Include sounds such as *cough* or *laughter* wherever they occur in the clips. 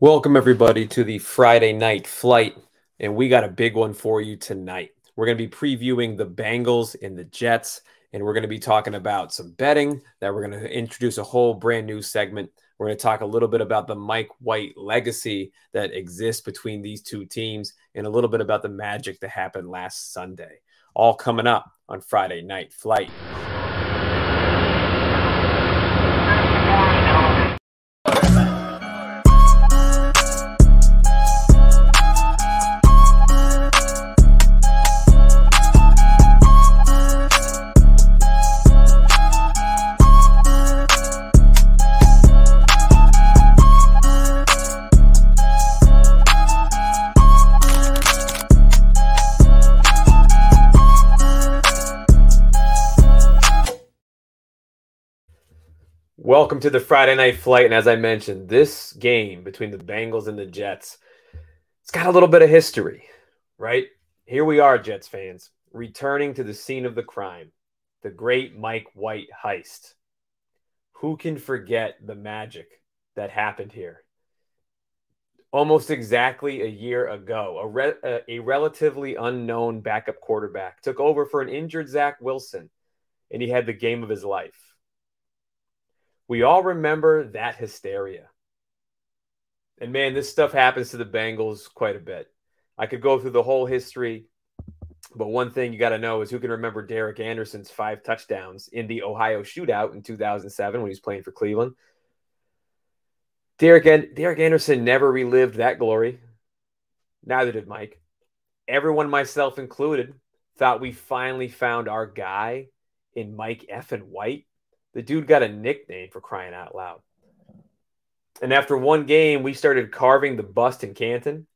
Welcome, everybody, to the Friday night flight. And we got a big one for you tonight. We're going to be previewing the Bengals and the Jets. And we're going to be talking about some betting that we're going to introduce a whole brand new segment. We're going to talk a little bit about the Mike White legacy that exists between these two teams and a little bit about the magic that happened last Sunday. All coming up on Friday Night Flight. Welcome to the Friday night flight. And as I mentioned, this game between the Bengals and the Jets, it's got a little bit of history, right? Here we are, Jets fans, returning to the scene of the crime, the great Mike White heist. Who can forget the magic that happened here? Almost exactly a year ago, a, re- a relatively unknown backup quarterback took over for an injured Zach Wilson, and he had the game of his life we all remember that hysteria. And man, this stuff happens to the Bengals quite a bit. I could go through the whole history, but one thing you got to know is who can remember Derek Anderson's five touchdowns in the Ohio shootout in 2007 when he was playing for Cleveland. Derek, Derek Anderson never relived that glory. Neither did Mike. Everyone, myself included, thought we finally found our guy in Mike F. and White. The dude got a nickname for crying out loud. And after one game, we started carving the bust in Canton.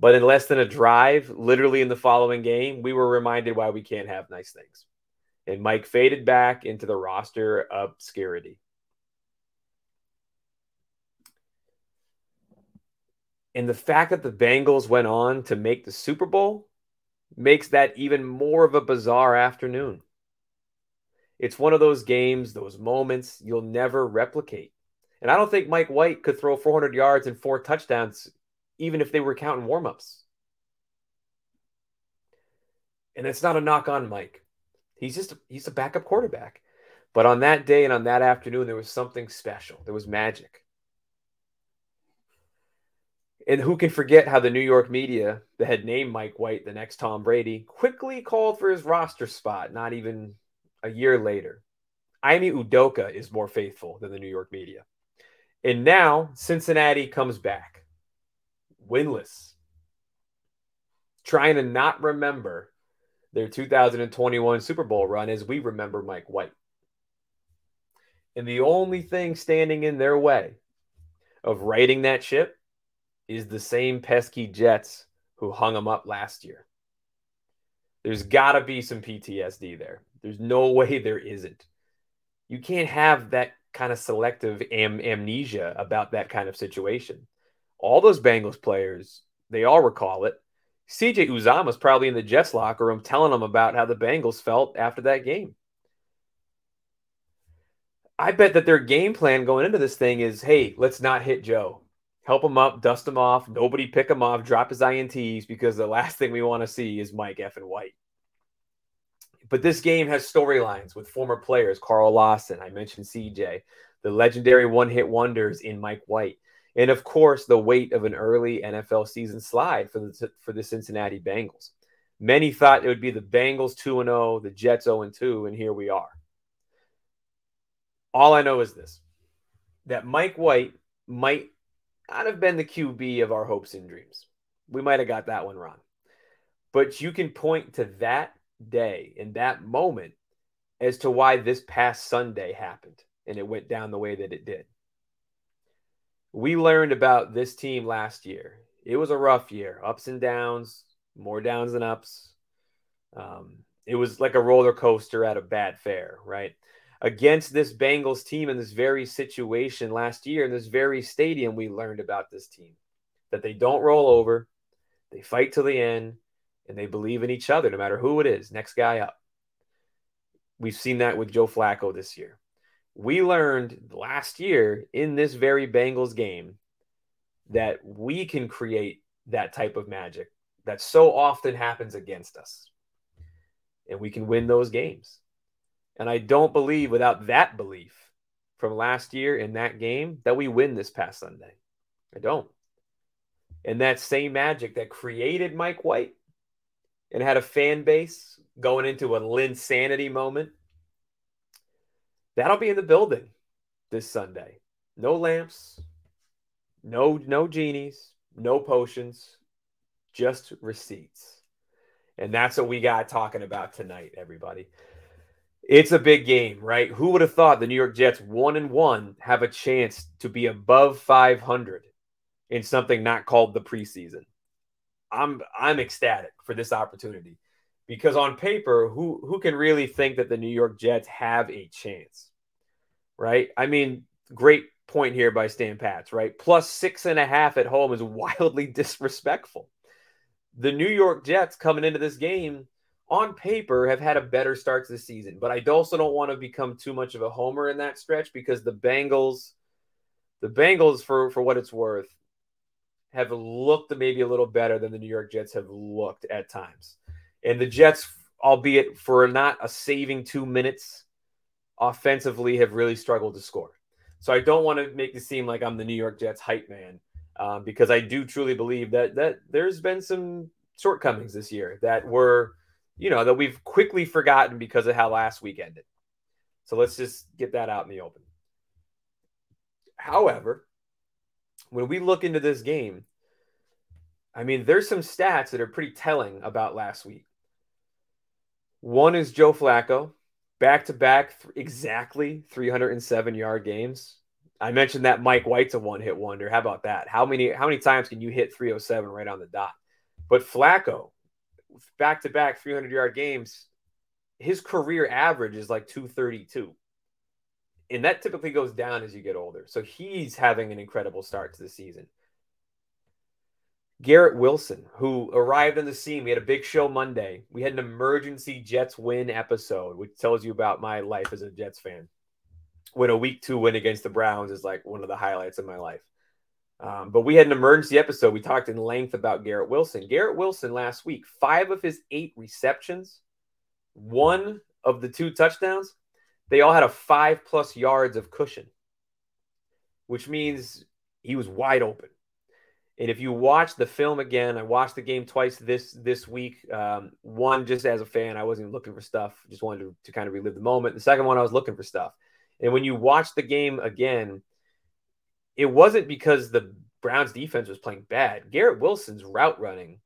But in less than a drive, literally in the following game, we were reminded why we can't have nice things. And Mike faded back into the roster obscurity. And the fact that the Bengals went on to make the Super Bowl makes that even more of a bizarre afternoon. It's one of those games, those moments you'll never replicate. And I don't think Mike White could throw 400 yards and four touchdowns, even if they were counting warmups. And it's not a knock on Mike. He's just he's a backup quarterback. But on that day and on that afternoon, there was something special. There was magic. And who can forget how the New York media that had named Mike White the next Tom Brady quickly called for his roster spot, not even a year later. Ime Udoka is more faithful than the New York media. And now Cincinnati comes back, winless, trying to not remember their 2021 Super Bowl run as we remember Mike White. And the only thing standing in their way of righting that ship is the same pesky Jets who hung them up last year. There's got to be some PTSD there. There's no *laughs* way there isn't. You can't have that kind of selective am- amnesia about that kind of situation. All those Bengals players, they all recall it. CJ Uzomah's probably in the Jets locker room telling them about how the Bengals felt after that game. I bet that their game plan going into this thing is hey, let's not hit Joe. Help him up, dust him off. Nobody pick him off, drop his INTs because the last thing we want to see is Mike F. and White. But this game has storylines with former players, Carl Lawson, I mentioned CJ, the legendary one hit wonders in Mike White, and of course, the weight of an early NFL season slide for the, for the Cincinnati Bengals. Many thought it would be the Bengals 2 0, the Jets 0 2, and here we are. All I know is this that Mike White might not have been the QB of our hopes and dreams. We might have got that one wrong. But you can point to that day, in that moment, as to why this past Sunday happened and it went down the way that it did. We learned about this team last year. It was a rough year, ups and downs, more downs than ups. Um, it was like a roller coaster at a bad fair, right? Against this Bengals team in this very situation last year in this very stadium, we learned about this team that they don't roll over, they fight to the end, and they believe in each other no matter who it is. Next guy up. We've seen that with Joe Flacco this year. We learned last year in this very Bengals game that we can create that type of magic that so often happens against us. And we can win those games. And I don't believe, without that belief from last year in that game, that we win this past Sunday. I don't. And that same magic that created Mike White and had a fan base going into a Linsanity moment, that'll be in the building this Sunday. No lamps, no no genies, no potions, just receipts. And that's what we got talking about tonight, everybody. It's a big game, right? Who would have thought the New York Jets, one and one, have a chance to be above 500 in something not called the preseason? I'm I'm ecstatic for this opportunity because on paper, who who can really think that the New York Jets have a chance, right? I mean, great point here by Stan Pats, right? Plus six and a half at home is *laughs* wildly disrespectful. The New York Jets coming into this game on paper have had a better start to the season, but I also don't want to become too much of a homer in that stretch because the Bengals, the Bengals, for for what it's worth, have looked maybe a little better than the New York Jets have looked at times, and the Jets, albeit for not a saving two minutes, offensively have really struggled to score. So I don't want to make it seem like I'm the New York Jets hype man um, because I do truly believe that that there's been some shortcomings this year that were, you know, that we've quickly forgotten because of how last week ended. So let's just get that out in the open. However, when we look into this game, I mean, there's some stats that are pretty telling about last week. One is Joe Flacco, back to back exactly 307 yard games. I mentioned that Mike White's a one hit wonder. How about that? How many how many times can you hit 307 right on the dot? But Flacco, back to back 300 yard games, his career average is like 232. And that typically goes down as you get older. So he's having an incredible start to the season. Garrett Wilson, who arrived on the scene. We had a big show Monday. We had an emergency Jets win episode, which tells you about my life as a Jets fan. When a week two win against the Browns is like one of the highlights of my life. Um, but we had an emergency episode. We talked in length about Garrett Wilson. Garrett Wilson last week, five of his eight receptions, one of the two touchdowns, they all had a five plus yards of cushion, which means he was wide open. And if you watch the film again, I watched the game twice this this week. Um, one just as a fan, I wasn't even looking for stuff; just wanted to, to kind of relive the moment. The second one, I was looking for stuff. And when you watch the game again, it wasn't because the Browns defense was playing bad. Garrett Wilson's route running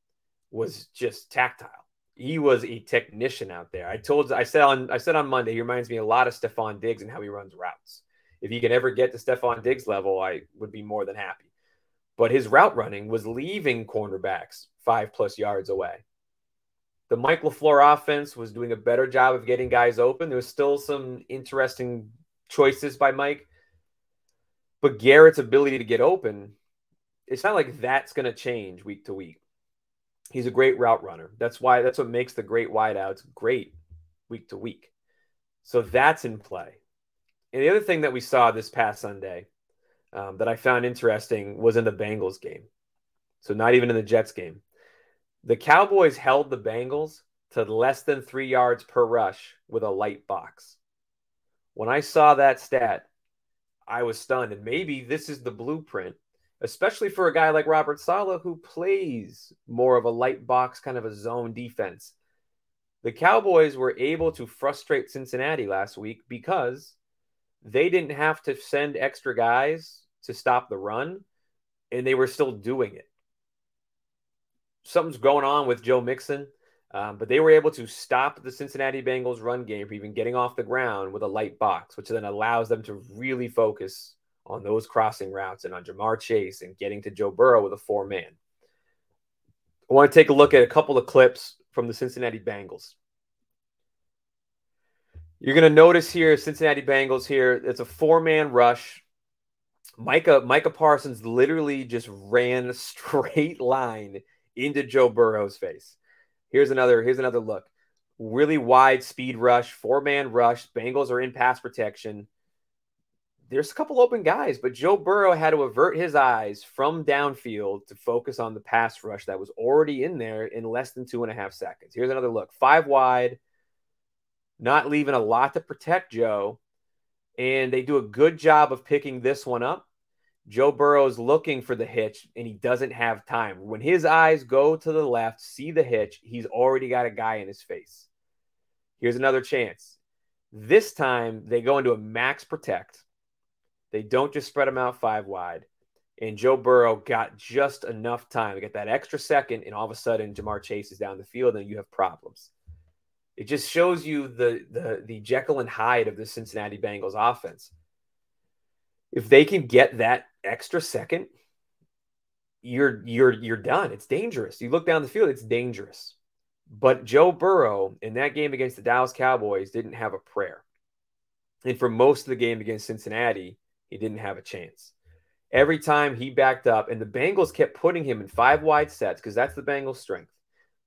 was just tactile. He was a technician out there. I told I said on I said on Monday, he reminds me a lot of Stefon Diggs and how he runs routes. If he can ever get to Stefon Diggs level, I would be more than happy but his route running was leaving cornerbacks five plus yards away. The Mike LaFleur offense was doing a better job of getting guys open. There was still some interesting choices by Mike, but Garrett's ability to get open, it's not like that's going to change week to week. He's a great route runner. That's why that's what makes the great wideouts great week to week. So that's in play. And the other thing that we saw this past Sunday um, that I found interesting was in the Bengals game. So, not even in the Jets game. The Cowboys held the Bengals to less than three yards per rush with a light box. When I saw that stat, I was stunned. And maybe this is the blueprint, especially for a guy like Robert Saleh who plays more of a light box kind of a zone defense. The Cowboys were able to frustrate Cincinnati last week because they didn't have to send extra guys to stop the run, and they were still doing it. Something's going on with Joe Mixon, um, but they were able to stop the Cincinnati Bengals run game from even getting off the ground with a light box, which then allows them to really focus on those crossing routes and on Ja'Marr Chase and getting to Joe Burrow with a four man. I want to take a look at a couple of clips from the Cincinnati Bengals. You're going to notice here, Cincinnati Bengals here, it's a four man rush. Micah Micah Parsons literally just ran a *laughs* straight line into Joe Burrow's face. Here's another here's another look. Really wide speed rush, four man rush. Bengals are in pass protection. There's a couple open guys, but Joe Burrow had to avert his eyes from downfield to focus on the pass rush that was already in there in less than two and a half seconds. Here's another look five wide, not leaving a lot to protect Joe. And they do a good job of picking this one up. Joe Burrow is looking for the hitch and he doesn't have time. When his eyes go to the left, see the hitch, he's already got a guy in his face. Here's another chance. This time they go into a max protect. They don't just spread them out five wide. And Joe Burrow got just enough time to get that extra second, and all of a sudden Ja'Marr Chase is down the field, and you have problems. It just shows you the the the Jekyll and Hyde of the Cincinnati Bengals offense. If they can get that extra second, you're you're you're done. It's dangerous. You look down the field, it's dangerous. But Joe Burrow in that game against the Dallas Cowboys didn't have a prayer. And for most of the game against Cincinnati, he didn't have a chance. Every time he backed up, and the Bengals kept putting him in five wide sets because that's the Bengals' strength.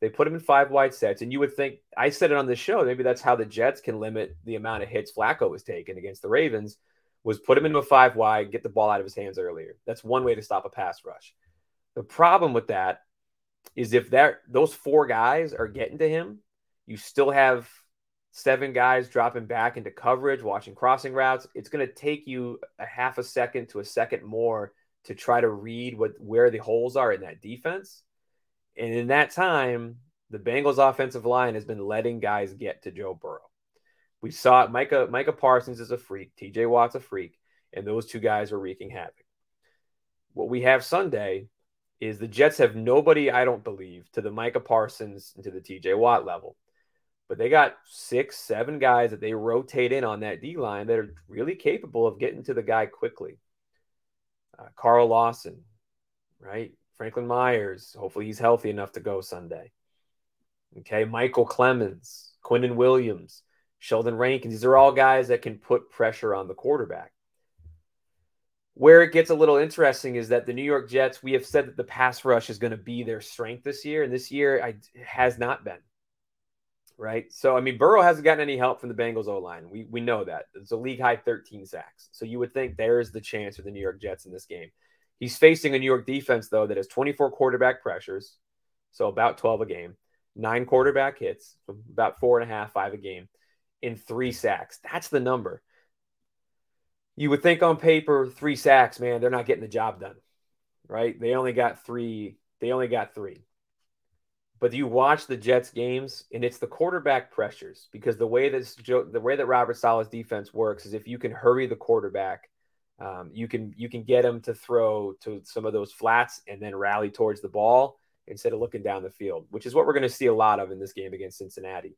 They put him in five wide sets, and you would think I said it on the show. Maybe that's how the Jets can limit the amount of hits Flacco was taking against the Ravens. Was put him into a five wide, get the ball out of his hands earlier. That's one way to stop a pass rush. The problem with that is if that those four guys are getting to him, you still have seven guys dropping back into coverage, watching crossing routes. It's going to take you a half a second to a second more to try to read what where the holes are in that defense. And in that time, the Bengals offensive line has been letting guys get to Joe Burrow. We saw it. Micah, Micah Parsons is a freak. TJ Watt's a freak. And those two guys are wreaking havoc. What we have Sunday is the Jets have nobody, I don't believe, to the Micah Parsons and to the TJ Watt level. But they got six, seven guys that they rotate in on that D line that are really capable of getting to the guy quickly. Uh, Carl Lawson, right? Franklin Myers, hopefully he's healthy enough to go Sunday. Okay, Micheal Clemons, Quinnen Williams, Sheldon Rankins. These are all guys that can put pressure on the quarterback. Where it gets a little interesting is that the New York Jets, we have said that the pass rush is going to be their strength this year, and this year I, has not been. Right. So, I mean, Burrow hasn't gotten any help from the Bengals O line. We, we know that. It's a league high 13 sacks. So, you would think there's the chance for the New York Jets in this game. He's facing a New York defense, though, that has 24 quarterback pressures, so about 12 a game, nine quarterback hits, about four and a half, five a game, in three sacks. That's the number. You would think on paper, three sacks, man, they're not getting the job done, right? They only got three. They only got three. But you watch the Jets games, and it's the quarterback pressures because the way that the way that Robert Saleh's defense works is if you can hurry the quarterback um, you can you can get him to throw to some of those flats and then rally towards the ball instead of looking down the field, which is what we're going to see a lot of in this game against Cincinnati.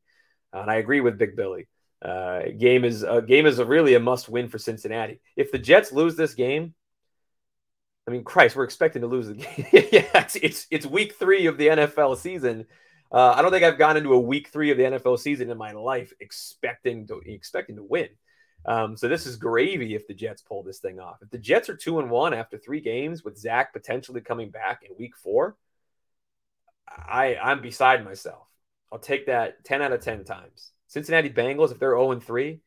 Uh, and I agree with Big Billy. Uh, game is a game is a really a must win for Cincinnati. If the Jets lose this game, I mean, Christ, we're expecting to lose the *laughs* game. yeah, it's, it's, it's week three of the NFL season. Uh, I don't think I've gone into a week three of the NFL season in my life expecting to expecting to win. Um, so this is gravy if the Jets pull this thing off. If the Jets are two and one after three games with Zach potentially coming back in week four, I I'm beside myself. I'll take that 10 out of 10 times. Cincinnati Bengals, if they're 0 and 3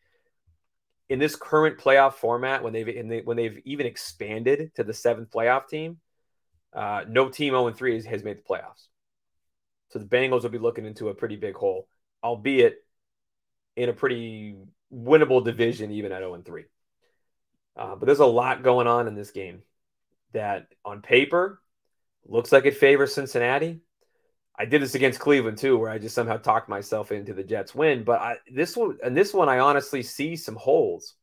in this current playoff format, when they've they, when they've even expanded to the seventh playoff team, uh, no team 0 and 3 has, has made the playoffs. So the Bengals will be looking into a pretty big hole, albeit in a pretty winnable division, even at 0 3. Uh, but there's a lot going on in this game that on paper looks like it favors Cincinnati. I did this against Cleveland too, where I just somehow talked myself into the Jets win. But I, this one and this one, I honestly see some holes.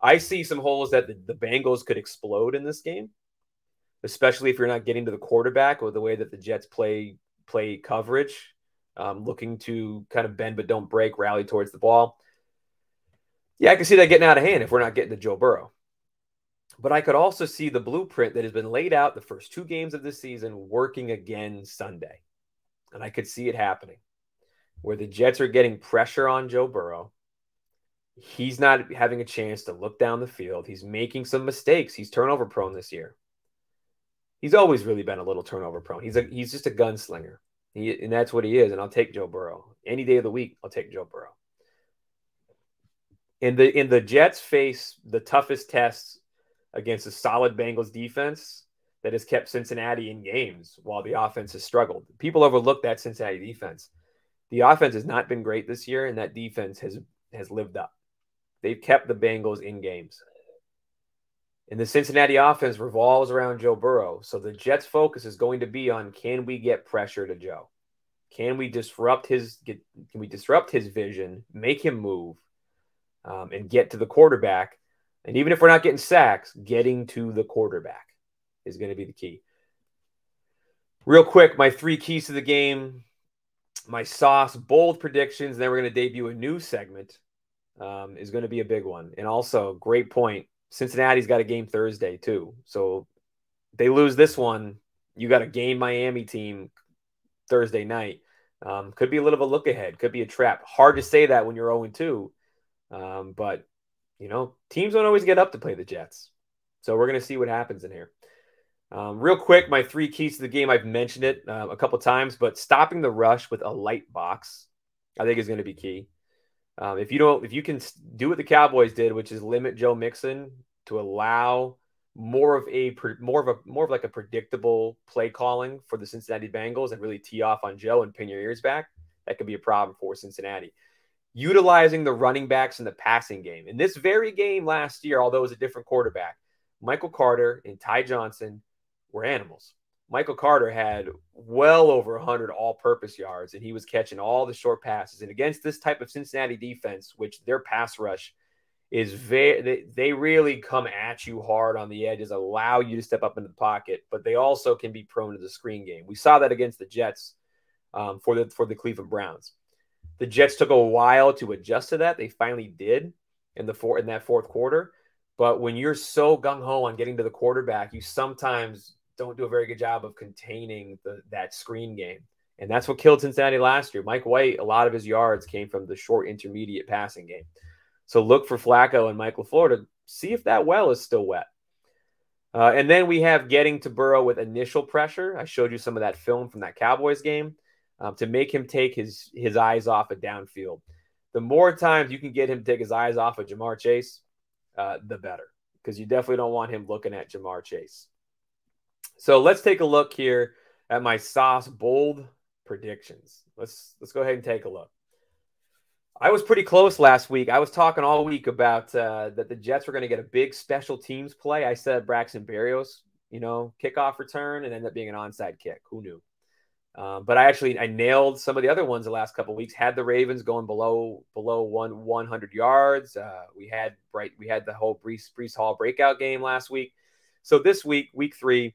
I see some holes that the, the Bengals could explode in this game, especially if you're not getting to the quarterback or the way that the Jets play play coverage, um, looking to kind of bend but don't break, rally towards the ball. Yeah, I can see that getting out of hand if we're not getting to Joe Burrow. But I could also see the blueprint that has been laid out the first two games of the season working again Sunday. And I could see it happening where the Jets are getting pressure on Joe Burrow. He's not having a chance to look down the field. He's making some mistakes. He's turnover prone this year. He's always really been a little turnover prone. He's a he's just a gunslinger. He, and that's what he is. And I'll take Joe Burrow. Any day of the week, I'll take Joe Burrow In the in the Jets face the toughest tests against a solid Bengals defense that has kept Cincinnati in games while the offense has struggled. People overlook that Cincinnati defense. The offense has not been great this year, and that defense has has lived up. They've kept the Bengals in games. And the Cincinnati offense revolves around Joe Burrow. So the Jets' focus is going to be on can we get pressure to Joe? Can we disrupt his get, can we disrupt his vision, make him move, um, and get to the quarterback? And even if we're not getting sacks, getting to the quarterback is going to be the key. Real quick, my three keys to the game, my sauce, bold predictions. Then we're going to debut a new segment. Um, is going to be a big one. And also, great point. Cincinnati's got a game Thursday too. So they lose this one. You got a game Miami team Thursday night. Um, could be a little of a look ahead. Could be a trap. Hard to say that when you're 0 2. Um, but, you know, teams don't always get up to play the Jets. So we're going to see what happens in here. Um, real quick, my three keys to the game. I've mentioned it uh, a couple times, but stopping the rush with a light box, I think, is going to be key. Um, if you don't, if you can do what the Cowboys did, which is limit Joe Mixon to allow more of a more of a more of like a predictable play calling for the Cincinnati Bengals and really tee off on Joe and pin your ears back, that could be a problem for Cincinnati. Utilizing the running backs in the passing game. In this very game last year, although it was a different quarterback, Michael Carter and Ty Johnson were animals. Michael Carter had well over 100 all purpose yards, and he was catching all the short passes. And against this type of Cincinnati defense, which their pass rush is very, they, they really come at you hard on the edges, allow you to step up into the pocket, but they also can be prone to the screen game. We saw that against the Jets um, for the for the Cleveland Browns. The Jets took a while to adjust to that. They finally did in the four in that fourth quarter. But when you're so gung ho on getting to the quarterback, you sometimes don't do a very good job of containing the, that screen game. And that's what killed Cincinnati last year. Mike White, a lot of his yards came from the short intermediate passing game. So look for Flacco and Michael to see if that well is still wet. Uh, and then we have getting to Burrow with initial pressure. I showed you some of that film from that Cowboys game um, to make him take his his eyes off of downfield. The more times you can get him to take his eyes off of Ja'Marr Chase, uh, the better, because you definitely don't want him looking at Ja'Marr Chase. So let's take a look here at my sauce bold predictions. Let's let's go ahead and take a look. I was pretty close last week. I was talking all week about uh, that the Jets were going to get a big special teams play. I said Braxton Berrios, you know, kickoff return and ended up being an onside kick. Who knew? Um, but I actually I nailed some of the other ones the last couple weeks. Had the Ravens going below below one 100 yards. Uh, we had bright we had the whole Breece Breece Hall breakout game last week. So this week, week three,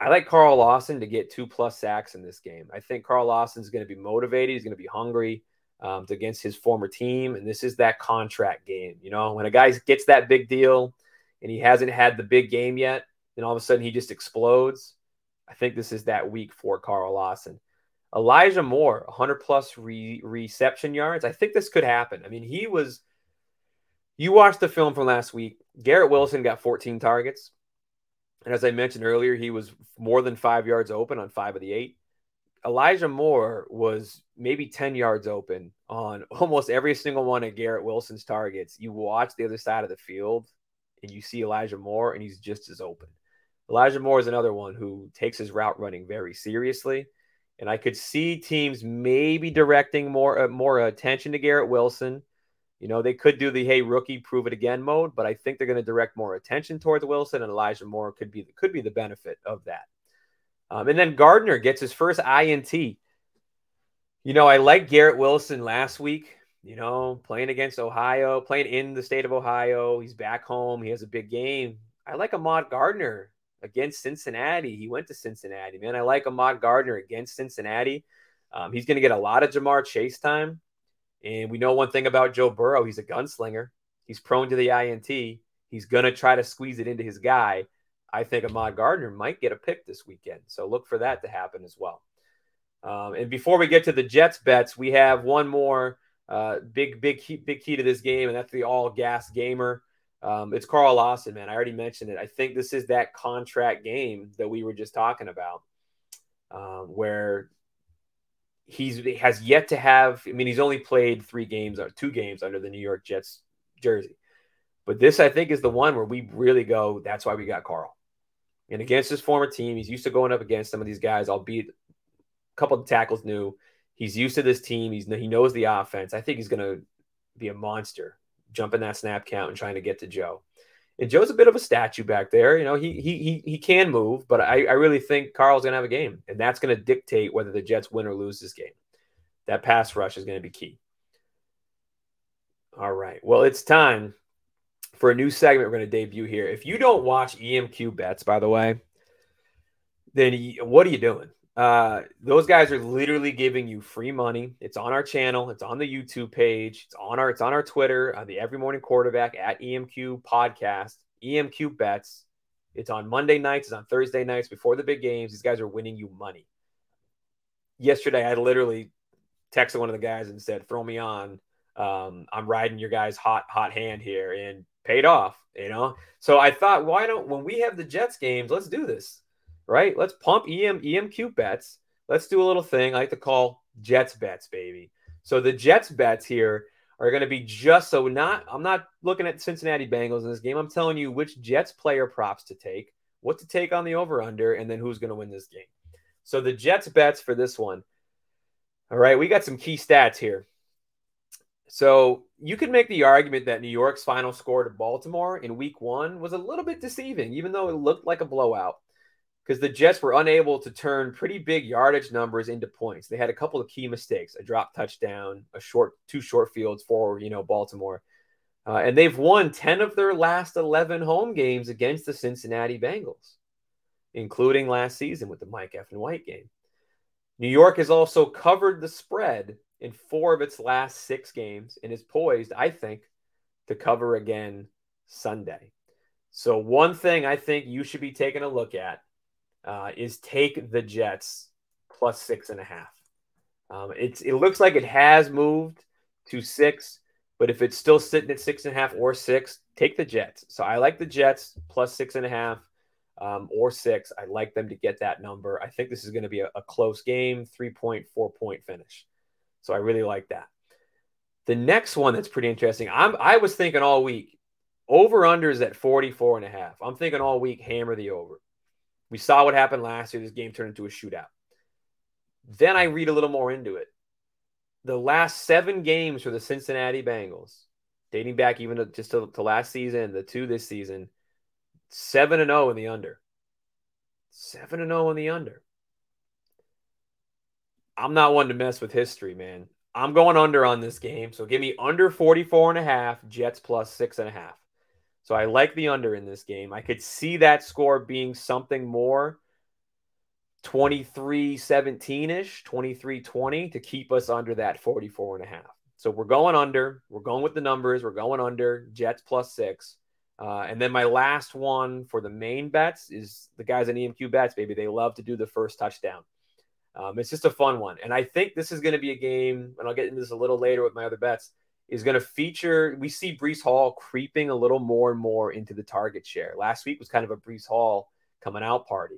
I like Carl Lawson to get two plus sacks in this game. I think Carl Lawson's going to be motivated. He's going to be hungry um, against his former team, and this is that contract game. You know, when a guy gets that big deal and he hasn't had the big game yet, then all of a sudden he just explodes. I think this is that week for Carl Lawson. Elijah Moore, 100 plus re- reception yards. I think this could happen. I mean, he was. You watched the film from last week. Garrett Wilson got 14 targets. And as I mentioned earlier, he was more than five yards open on five of the eight. Elijah Moore was maybe 10 yards open on *laughs* almost every single one of Garrett Wilson's targets. You watch the other side of the field and you see Elijah Moore, and he's just as open. Elijah Moore is another one who takes his route running very seriously. And I could see teams maybe directing more uh, more attention to Garrett Wilson you know, they could do the hey rookie prove it again mode, but I think they're going to direct more attention towards Wilson and Elijah Moore could be could be the benefit of that. Um, and then Gardner gets his first INT. You know, I like Garrett Wilson last week. You know, playing against Ohio, playing in the state of Ohio. He's back home. He has a big game. I like Ahmad Gardner against Cincinnati. He went to Cincinnati, man. I like Ahmad Gardner against Cincinnati. Um, he's going to get a lot of Ja'Marr Chase time. And we know one thing about Joe Burrow he's a gunslinger, he's prone to the INT. He's going to try to squeeze it into his guy. I think Ahmad Gardner might get a pick this weekend. So look for that to happen as well. Um, and before we get to the Jets bets, we have one more uh, big, big, key, big key to this game, and that's the all gas gamer. Um, it's Carl Lawson, man. I already mentioned it. I think this is that contract game that we were just talking about, um, where he's has yet to have. I mean, he's only played three games or two games under the New York Jets jersey. But this, I think, is the one where we really go, that's why we got Carl. And against his former team, he's used to going up against some of these guys, albeit a couple of tackles new. He's used to this team. He's he knows the offense. I think he's going to be a monster, jumping that snap count and trying to get to Joe. And Joe's a bit of a statue back there. You know, he he he, he can move, but I, I really think Carl's to have a game, and that's to dictate whether the Jets win or lose this game. That pass rush is to be key. All right. Well, it's time for a new segment we're to debut here. If you don't watch EMQ bets, by the way, then what are you doing? Uh, those guys are literally giving you free money. It's on our channel. It's on the YouTube page. It's on our it's on our Twitter the Every Morning Quarterback at EMQ Podcast. EMQ bets. It's on Monday nights. It's on Thursday nights before the big games. These guys are winning you money. Yesterday, I literally texted one of the guys and said, "Throw me on. Um, I'm riding your guys' hot hot hand here," and paid off. You know. So I thought, why don't when we have the Jets games, let's do this right? Let's pump EM EMQ bets. Let's do a little thing I like to call Jets bets, baby. So the Jets bets here are going to be just so not I'm not looking at Cincinnati Bengals in this game. I'm telling you which Jets player props to take, what to take on the over under, and then who's going to win this game. So the Jets bets for this one. All right, we got some key stats here. So you could make the argument that New York's final score to Baltimore in week one was a little bit deceiving, even though it looked like a blowout because the Jets were unable to turn pretty big yardage numbers into points. They had a couple of key mistakes: a drop touchdown, a short, two short fields for you know Baltimore, uh, and they've won ten of their last eleven home games against the Cincinnati Bengals, including last season with the Mike F. and White game. New York has also covered the spread in four of its last six games and is poised, I think, to cover again Sunday. So, one thing I think you should be taking a look at uh, is take the Jets plus six and a half. Um, it's it looks like it has moved to six, but if it's still sitting at six and a half or six, take the Jets. So I like the Jets plus six and a half um, or six. I like them to get that number. I think this is going to be a, a close game, three point, four point finish. So I really like that. The next one that's pretty interesting. I'm I was thinking all week over unders at 44 and a half. I'm thinking all week hammer the over. We saw what happened last year. This game turned into a shootout. Then I read a little more into it. The last seven games for the Cincinnati Bengals, dating back even to, just to, to last season, the two this season, seven and zero oh in the under. Seven and zero oh in the under. I'm not one to mess with history, man. I'm going under on this game. So give me under 44 and a half, Jets plus six and a half. So I like the under in this game. I could see that score being something more 23 17 ish, 23 20 to keep us under that 44 and a half. So we're going under. We're going with the numbers. We're going under Jets plus six. Uh, and then my last one for the main bets is the guys in EMQ bets, baby. They love to do the first touchdown. Um, it's just a fun one. And I think this is going to be a game, and I'll get into this a little later with my other bets is going to feature. We see Breece Hall creeping a little more and more into the target share. Last week was kind of a Breece Hall coming out party.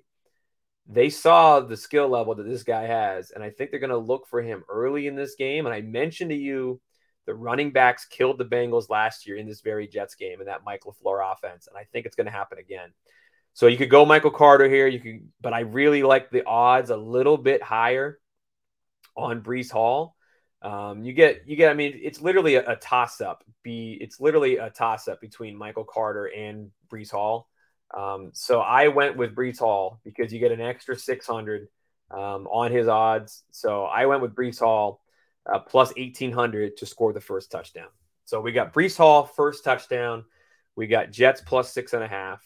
They saw the skill level that this guy has, and I think they're going to look for him early in this game. And I mentioned to you the running backs killed the Bengals last year in this very Jets game and that Mike LaFleur offense, and I think it's going to happen again. So you could go Michael Carter here, you could, but I really like the odds a little bit higher on Breece Hall. Um, you get, you get. I mean, it's literally a, a toss up. Be it's literally a toss up between Michael Carter and Breece Hall. Um, so I went with Breece Hall because you get an extra 600 um, on his odds. So I went with Breece Hall uh, plus 1800 to score the first touchdown. So we got Breece Hall first touchdown. We got Jets plus six and a half.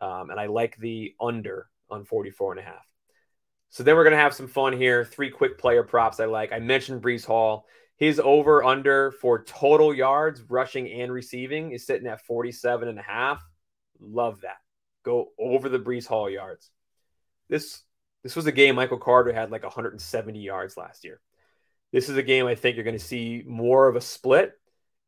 Um, and I like the under on 44 and a half. So then we're going to have some fun here. Three quick player props I like. I mentioned Breece Hall. His over under for total yards, rushing and receiving is sitting at 47 and a half. Love that. Go over the Breece Hall yards. This this was a game Michael Carter had like 170 yards last year. This is a game I think you're going to see more of a split.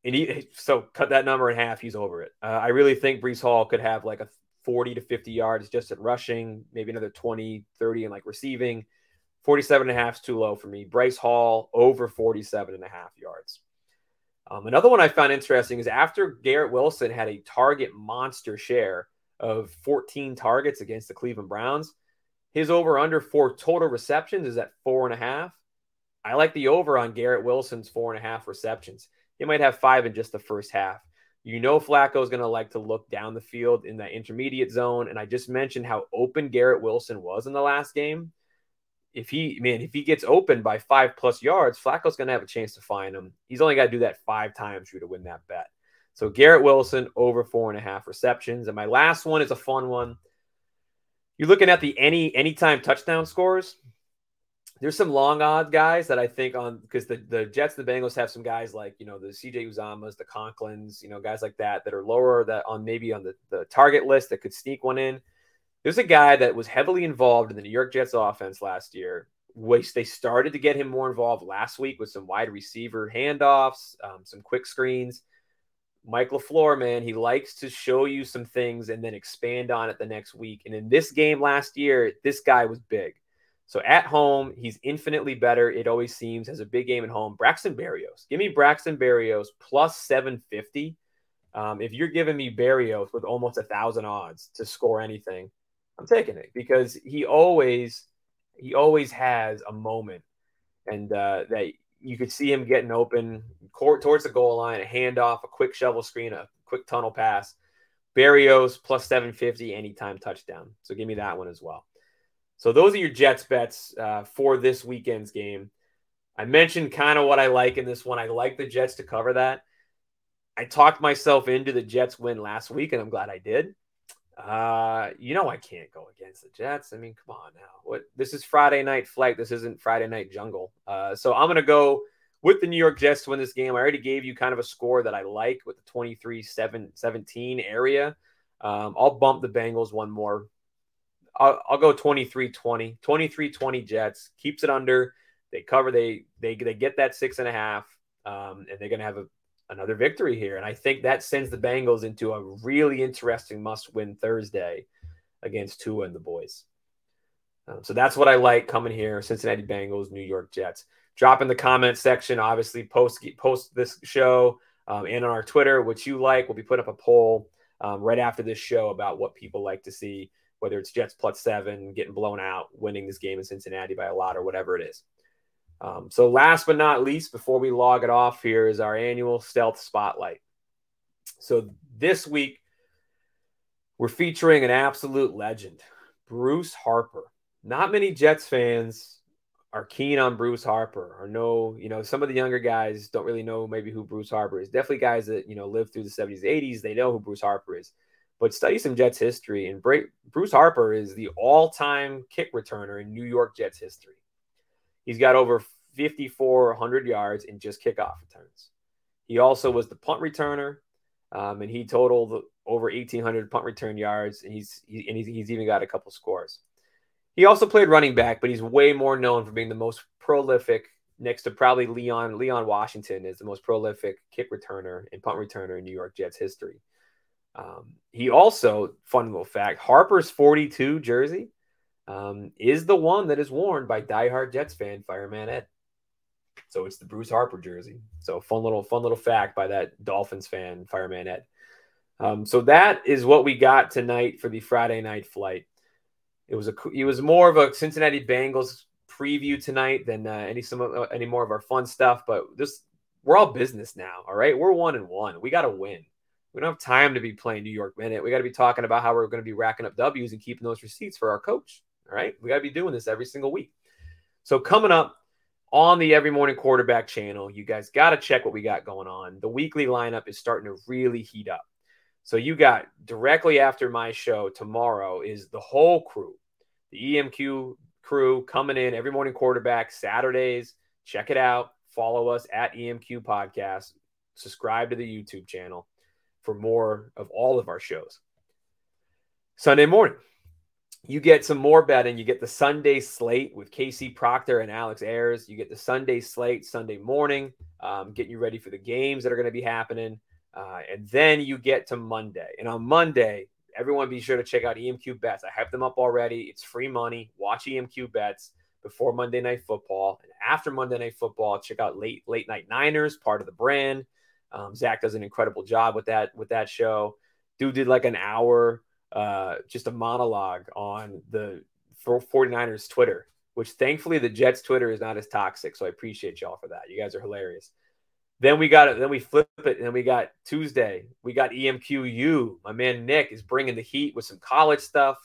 And he, so cut that number in half. He's over it. Uh, I really think Breece Hall could have like a 40 to 50 yards just at rushing, maybe another 20, 30 in like receiving. 47 and a half is too low for me. Bryce Hall over 47 and a half yards. Um, another one I found interesting is after Garrett Wilson had a target monster share of 14 targets against the Cleveland Browns, his over under for total receptions is at four and a half. I like the over on Garrett Wilson's four and a half receptions. He might have five in just the first half. You know, Flacco is going to like to look down the field in that intermediate zone. And I just mentioned how open Garrett Wilson was in the last game. If he, man, if he gets open by five plus yards, Flacco's going to have a chance to find him. He's only got to do that five times for you to win that bet. So Garrett Wilson over four and a half receptions. And my last one is a fun one. You're looking at the any anytime touchdown scores there's some long odd guys that I think on because the, the Jets, the Bengals have some guys like, you know, the CJ Uzomahs, the Conklins, you know, guys like that that are lower that on maybe on the, the target list that could sneak one in. There's a guy that was heavily involved in the New York Jets offense last year. Which they started to get him more involved last week with some wide receiver handoffs, um, some quick screens. Mike LaFleur, man, he likes to show you some things and then expand on it the next week. And in this game last year, this guy was big. So at home, he's infinitely better. It always seems has a big game at home. Braxton Berrios, give me Braxton Berrios plus 750. Um, if you're giving me Berrios with almost a thousand odds to score anything, I'm taking it because he always he always has a moment, and uh, that you could see him getting open court towards the goal line, a handoff, a quick shovel screen, a quick tunnel pass. Berrios plus 750 anytime touchdown. So give me that one as well. So those are your Jets bets uh, for this weekend's game. I mentioned kind of what I like in this one. I like the Jets to cover that. I talked myself into the Jets win last week, and I'm glad I did. Uh, you know I can't go against the Jets. I mean, come on now. What this is Friday night flight. This isn't Friday night jungle. Uh, so I'm gonna go with the New York Jets to win this game. I already gave you kind of a score that I like with the 23 7 17 area. Um, I'll bump the Bengals one more I'll, I'll go 23-20. 23-20 Jets keeps it under. They cover. They they they get that six and a half, um, and they're going to have a, another victory here. And I think that sends the Bengals into a really interesting must-win Thursday against Tua and the boys. Um, so that's what I like coming here. Cincinnati Bengals, New York Jets. Drop in the comment section. Obviously, post post this show um, and on our Twitter, what you like. We'll be putting up a poll um, right after this show about what people like to see whether it's Jets plus seven, getting blown out, winning this game in Cincinnati by a lot, or whatever it is. Um, so, last but not least, before we log it off, here is our annual Stealth Spotlight. So, this week, we're featuring an absolute legend, Bruce Harper. Not many Jets fans are keen on Bruce Harper or know, you know, some of the younger guys don't really know maybe who Bruce Harper is. Definitely guys that, you know, lived through the 70s, 80s, they know who Bruce Harper is but study some Jets history. And Bruce Harper is the all time kick returner in New York Jets history. He's got over 5,400 yards in just kickoff returns. He also was the punt returner, um, and he totaled over 1,800 punt return yards, and he's he, and he's, he's even got a couple scores. He also played running back, but he's way more known for being the most prolific, next to probably Leon Leon Washington, is the most prolific kick returner and punt returner in New York Jets history. Um, he also, fun little fact, Harper's 42 jersey um, is the one that is worn by diehard Jets fan Fireman Ed. So it's the Bruce Harper jersey. So fun little fun little fact by that Dolphins fan Fireman Ed. Um, so that is what we got tonight for the Friday night flight. It was a it was more of a Cincinnati Bengals preview tonight than uh, any some uh, any more of our fun stuff. But this we're all business now. All right, we're one and one. We got to win. We don't have time to be playing New York Minute. We got to be talking about how we're going to be racking up W's and keeping those receipts for our coach. All right. We got to be doing this every single week. So, coming up on the Every Morning Quarterback channel, you guys got to check what we got going on. The weekly lineup is starting to really heat up. So, you got directly after my show tomorrow is the whole crew, the EMQ crew coming in every morning quarterback Saturdays. Check it out. Follow us at EMQ Podcast. Subscribe to the YouTube channel for more of all of our shows. Sunday morning, you get some more betting. You get the Sunday slate with Casey Proctor and Alex Ayers. You get the Sunday slate Sunday morning, um, getting you ready for the games that are going to be happening. Uh, and then you get to Monday. And on Monday, everyone be sure to check out EMQ Bets. I have them up already. It's free money. Watch EMQ Bets before Monday Night Football. And after Monday Night Football, check out Late Late Night Niners, part of the brand. Um, Zach does an incredible job with that with that show. Dude did like an hour, uh, just a monologue on the 49ers Twitter, which thankfully the Jets Twitter is not as toxic. So I appreciate y'all for that. You guys are hilarious. Then we got it. Then we flip it, and then we got Tuesday. We got EMQU. My man Nick is bringing the heat with some college stuff.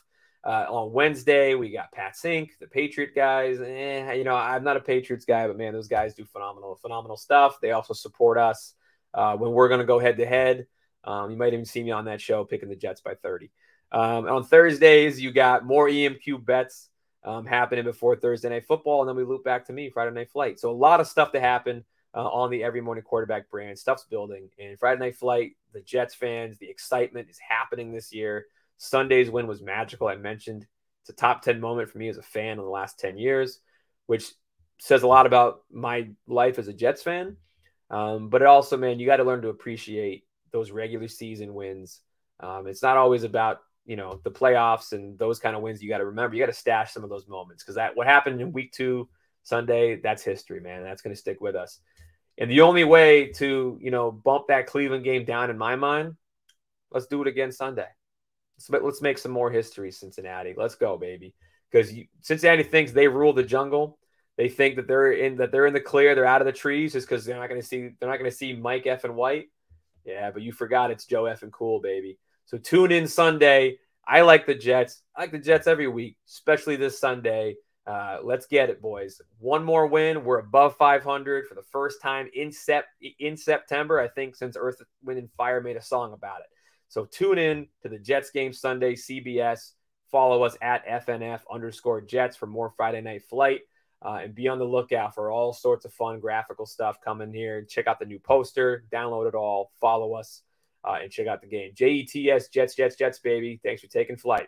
Uh, on Wednesday, we got Pat Sink, the Patriot guys. Eh, you know, I'm not a Patriots guy, but man, those guys do phenomenal, phenomenal stuff. They also support us uh, when we're going to go head to head. You might even see me on that show picking the Jets by 30. Um, on Thursdays, you got more EMQ bets um, happening before Thursday night football, and then we loop back to me Friday night flight. So a lot of stuff to happen uh, on the Every Morning Quarterback brand. Stuff's building. And Friday Night Flight, the Jets fans, the excitement is happening this year. Sunday's win was magical. I mentioned it's a top 10 moment for me as a fan in the last 10 years, which says a lot about my life as a Jets fan. Um, but it also, man, you got to learn to appreciate those regular season wins. Um, it's not always about you know the playoffs and those kind of wins. You got to remember, you got to stash some of those moments because that what happened in week two Sunday, that's history, man. That's going to stick with us. And the only way to, you know, bump that Cleveland game down in my mind, let's do it again Sunday. Let's, let's make some more history, Cincinnati. Let's go, baby. Because Cincinnati thinks they rule the jungle. They think that they're in that they're in the clear, they're out of the trees just because they're not going to see they're not going to see Mike F and White. Yeah, but you forgot it's Joe F and Cool, baby. So tune in Sunday. I like the Jets. I like the Jets every week, especially this Sunday. Uh, let's get it, boys. One more win. We're above 500 for the first time in sep- in September, I think, since Earth, Wind, and Fire made a song about it. So tune in to the Jets game Sunday, CBS. Follow us at FNF underscore Jets for more Friday Night Flight. Uh, and be on the lookout for all sorts of fun graphical stuff coming here. Check out the new poster, download it all, follow us, uh, and check out the game. JETS, Jets, Jets, Jets, baby. Thanks for taking flight.